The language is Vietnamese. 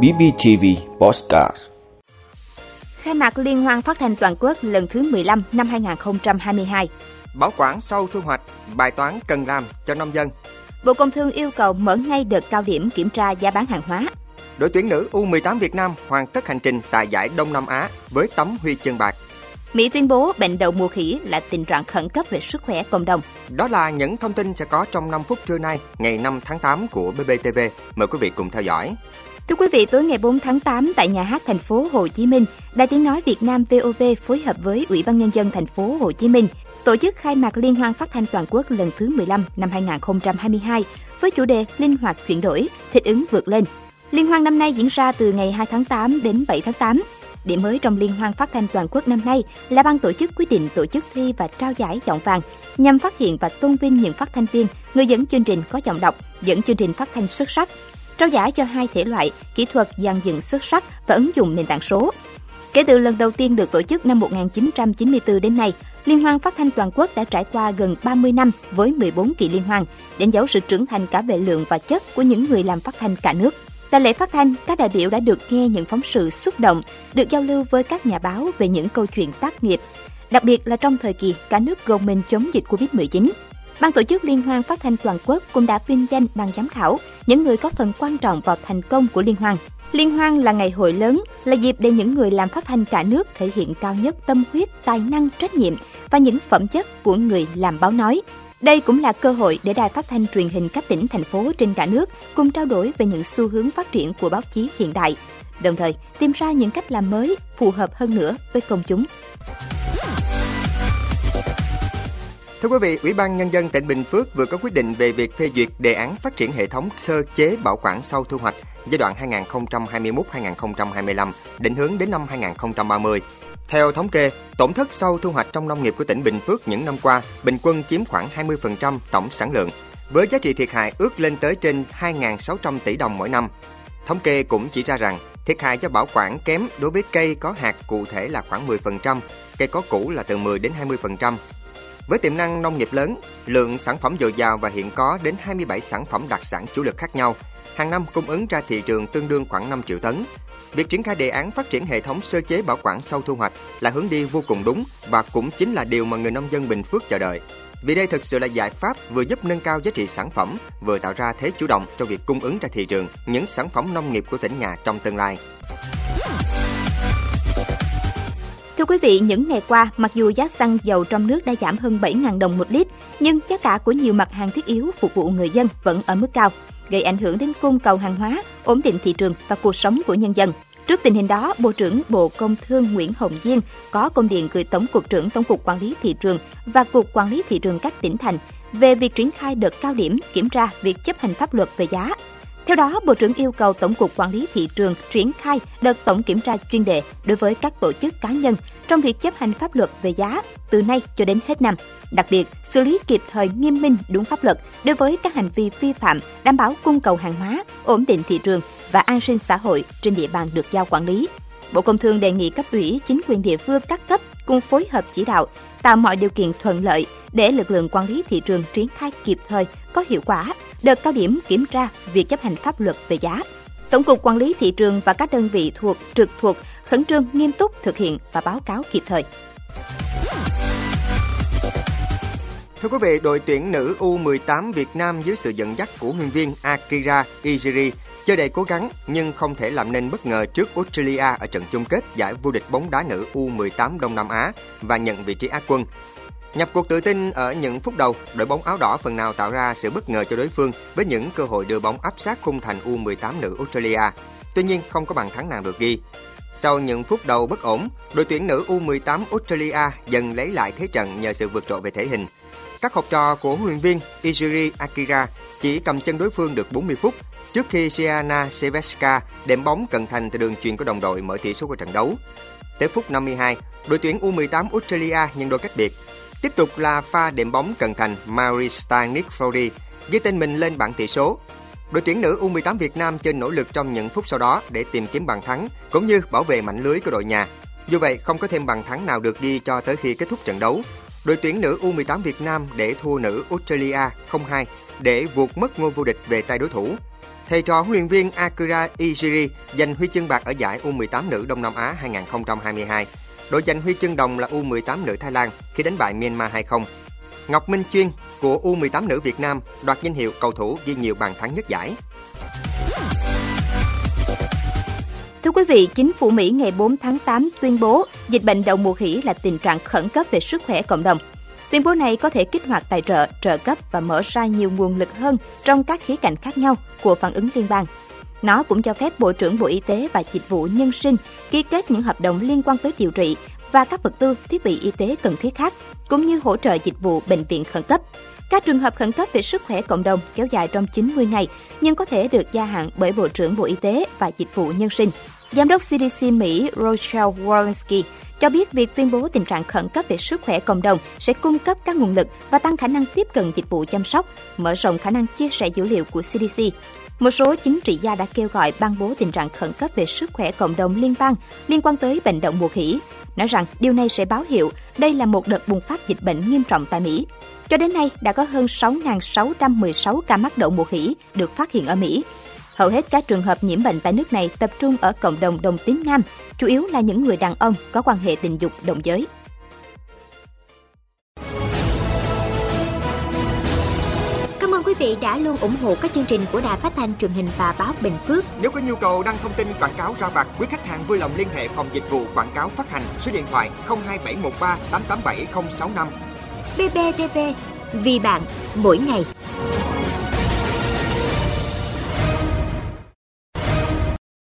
BBTV Postcard Khai mạc Liên hoan phát thanh toàn quốc lần thứ 15 năm 2022 Bảo quản sau thu hoạch, bài toán cần làm cho nông dân. Bộ Công Thương yêu cầu mở ngay đợt cao điểm kiểm tra giá bán hàng hóa. Đội tuyển nữ U18 Việt Nam hoàn tất hành trình tại giải Đông Nam Á với tấm huy chương bạc. Mỹ tuyên bố bệnh đậu mùa khỉ là tình trạng khẩn cấp về sức khỏe cộng đồng. Đó là những thông tin sẽ có trong 5 phút trưa nay, ngày 5 tháng 8 của BBTV. Mời quý vị cùng theo dõi. Thưa quý vị, tối ngày 4 tháng 8 tại nhà hát thành phố Hồ Chí Minh, Đài Tiếng nói Việt Nam VOV phối hợp với Ủy ban nhân dân thành phố Hồ Chí Minh tổ chức khai mạc Liên hoan phát thanh toàn quốc lần thứ 15 năm 2022 với chủ đề Linh hoạt chuyển đổi, thích ứng vượt lên. Liên hoan năm nay diễn ra từ ngày 2 tháng 8 đến 7 tháng 8. Điểm mới trong Liên hoan phát thanh toàn quốc năm nay là ban tổ chức quyết định tổ chức thi và trao giải giọng vàng nhằm phát hiện và tôn vinh những phát thanh viên, người dẫn chương trình có giọng đọc, dẫn chương trình phát thanh xuất sắc. Trao giải cho hai thể loại, kỹ thuật dàn dựng xuất sắc và ứng dụng nền tảng số. Kể từ lần đầu tiên được tổ chức năm 1994 đến nay, Liên hoan phát thanh toàn quốc đã trải qua gần 30 năm với 14 kỳ liên hoan, đánh dấu sự trưởng thành cả về lượng và chất của những người làm phát thanh cả nước. Tại lễ phát thanh, các đại biểu đã được nghe những phóng sự xúc động, được giao lưu với các nhà báo về những câu chuyện tác nghiệp, đặc biệt là trong thời kỳ cả nước gồng mình chống dịch Covid-19. Ban tổ chức Liên hoan phát thanh toàn quốc cũng đã vinh danh ban giám khảo, những người có phần quan trọng vào thành công của Liên hoan. Liên hoan là ngày hội lớn, là dịp để những người làm phát thanh cả nước thể hiện cao nhất tâm huyết, tài năng, trách nhiệm và những phẩm chất của người làm báo nói. Đây cũng là cơ hội để đài phát thanh truyền hình các tỉnh, thành phố trên cả nước cùng trao đổi về những xu hướng phát triển của báo chí hiện đại, đồng thời tìm ra những cách làm mới phù hợp hơn nữa với công chúng. Thưa quý vị, Ủy ban Nhân dân tỉnh Bình Phước vừa có quyết định về việc phê duyệt đề án phát triển hệ thống sơ chế bảo quản sau thu hoạch giai đoạn 2021-2025, định hướng đến năm 2030. Theo thống kê, tổn thất sau thu hoạch trong nông nghiệp của tỉnh Bình Phước những năm qua bình quân chiếm khoảng 20% tổng sản lượng, với giá trị thiệt hại ước lên tới trên 2.600 tỷ đồng mỗi năm. Thống kê cũng chỉ ra rằng thiệt hại do bảo quản kém đối với cây có hạt cụ thể là khoảng 10%, cây có củ là từ 10 đến 20%. Với tiềm năng nông nghiệp lớn, lượng sản phẩm dồi dào và hiện có đến 27 sản phẩm đặc sản chủ lực khác nhau, hàng năm cung ứng ra thị trường tương đương khoảng 5 triệu tấn. Việc triển khai đề án phát triển hệ thống sơ chế bảo quản sau thu hoạch là hướng đi vô cùng đúng và cũng chính là điều mà người nông dân Bình Phước chờ đợi. Vì đây thực sự là giải pháp vừa giúp nâng cao giá trị sản phẩm, vừa tạo ra thế chủ động trong việc cung ứng ra thị trường những sản phẩm nông nghiệp của tỉnh nhà trong tương lai. Thưa quý vị, những ngày qua, mặc dù giá xăng dầu trong nước đã giảm hơn 7.000 đồng một lít, nhưng giá cả của nhiều mặt hàng thiết yếu phục vụ người dân vẫn ở mức cao, gây ảnh hưởng đến cung cầu hàng hóa, ổn định thị trường và cuộc sống của nhân dân. Trước tình hình đó, Bộ trưởng Bộ Công Thương Nguyễn Hồng Diên có công điện gửi Tổng cục trưởng Tổng cục Quản lý thị trường và Cục Quản lý thị trường các tỉnh thành về việc triển khai đợt cao điểm kiểm tra việc chấp hành pháp luật về giá, theo đó, Bộ trưởng yêu cầu Tổng cục Quản lý Thị trường triển khai đợt tổng kiểm tra chuyên đề đối với các tổ chức cá nhân trong việc chấp hành pháp luật về giá từ nay cho đến hết năm. Đặc biệt, xử lý kịp thời nghiêm minh đúng pháp luật đối với các hành vi vi phạm đảm bảo cung cầu hàng hóa, ổn định thị trường và an sinh xã hội trên địa bàn được giao quản lý. Bộ Công Thương đề nghị cấp ủy, chính quyền địa phương các cấp cùng phối hợp chỉ đạo, tạo mọi điều kiện thuận lợi để lực lượng quản lý thị trường triển khai kịp thời, có hiệu quả đợt cao điểm kiểm tra việc chấp hành pháp luật về giá. Tổng cục Quản lý thị trường và các đơn vị thuộc trực thuộc khẩn trương nghiêm túc thực hiện và báo cáo kịp thời. Thưa quý vị, đội tuyển nữ U18 Việt Nam dưới sự dẫn dắt của huấn viên Akira Ijiri chơi đầy cố gắng nhưng không thể làm nên bất ngờ trước Australia ở trận chung kết giải vô địch bóng đá nữ U18 Đông Nam Á và nhận vị trí Á quân. Nhập cuộc tự tin ở những phút đầu, đội bóng áo đỏ phần nào tạo ra sự bất ngờ cho đối phương với những cơ hội đưa bóng áp sát khung thành U18 nữ Australia. Tuy nhiên không có bàn thắng nào được ghi. Sau những phút đầu bất ổn, đội tuyển nữ U18 Australia dần lấy lại thế trận nhờ sự vượt trội về thể hình. Các học trò của huấn luyện viên Ijiri Akira chỉ cầm chân đối phương được 40 phút trước khi Siana Seveska đệm bóng cận thành từ đường chuyền của đồng đội mở tỷ số của trận đấu. Tới phút 52, đội tuyển U18 Australia nhân đôi cách biệt Tiếp tục là pha đệm bóng cận thành Mary Stanick ghi tên mình lên bảng tỷ số. Đội tuyển nữ U18 Việt Nam trên nỗ lực trong những phút sau đó để tìm kiếm bàn thắng cũng như bảo vệ mảnh lưới của đội nhà. Dù vậy, không có thêm bàn thắng nào được ghi cho tới khi kết thúc trận đấu. Đội tuyển nữ U18 Việt Nam để thua nữ Australia 0-2 để vượt mất ngôi vô địch về tay đối thủ. Thầy trò huấn luyện viên Akira Ijiri giành huy chương bạc ở giải U18 nữ Đông Nam Á 2022. Đội giành huy chương đồng là U18 nữ Thái Lan khi đánh bại Myanmar 2-0. Ngọc Minh Chuyên của U18 nữ Việt Nam đoạt danh hiệu cầu thủ ghi nhiều bàn thắng nhất giải. Thưa quý vị, chính phủ Mỹ ngày 4 tháng 8 tuyên bố dịch bệnh đậu mùa khỉ là tình trạng khẩn cấp về sức khỏe cộng đồng. Tuyên bố này có thể kích hoạt tài trợ, trợ cấp và mở ra nhiều nguồn lực hơn trong các khía cạnh khác nhau của phản ứng liên bang. Nó cũng cho phép Bộ trưởng Bộ Y tế và Dịch vụ Nhân sinh ký kết những hợp đồng liên quan tới điều trị và các vật tư, thiết bị y tế cần thiết khác, cũng như hỗ trợ dịch vụ bệnh viện khẩn cấp. Các trường hợp khẩn cấp về sức khỏe cộng đồng kéo dài trong 90 ngày, nhưng có thể được gia hạn bởi Bộ trưởng Bộ Y tế và Dịch vụ Nhân sinh. Giám đốc CDC Mỹ Rochelle Walensky cho biết việc tuyên bố tình trạng khẩn cấp về sức khỏe cộng đồng sẽ cung cấp các nguồn lực và tăng khả năng tiếp cận dịch vụ chăm sóc, mở rộng khả năng chia sẻ dữ liệu của CDC. Một số chính trị gia đã kêu gọi ban bố tình trạng khẩn cấp về sức khỏe cộng đồng liên bang liên quan tới bệnh đậu mùa khỉ, nói rằng điều này sẽ báo hiệu đây là một đợt bùng phát dịch bệnh nghiêm trọng tại Mỹ. Cho đến nay, đã có hơn 6.616 ca mắc đậu mùa khỉ được phát hiện ở Mỹ, Hầu hết các trường hợp nhiễm bệnh tại nước này tập trung ở cộng đồng đồng tính nam, chủ yếu là những người đàn ông có quan hệ tình dục đồng giới. Cảm ơn quý vị đã luôn ủng hộ các chương trình của Đài Phát thanh truyền hình và báo Bình Phước. Nếu có nhu cầu đăng thông tin quảng cáo ra vặt, quý khách hàng vui lòng liên hệ phòng dịch vụ quảng cáo phát hành số điện thoại 02713 887065. BBTV, vì bạn, mỗi ngày.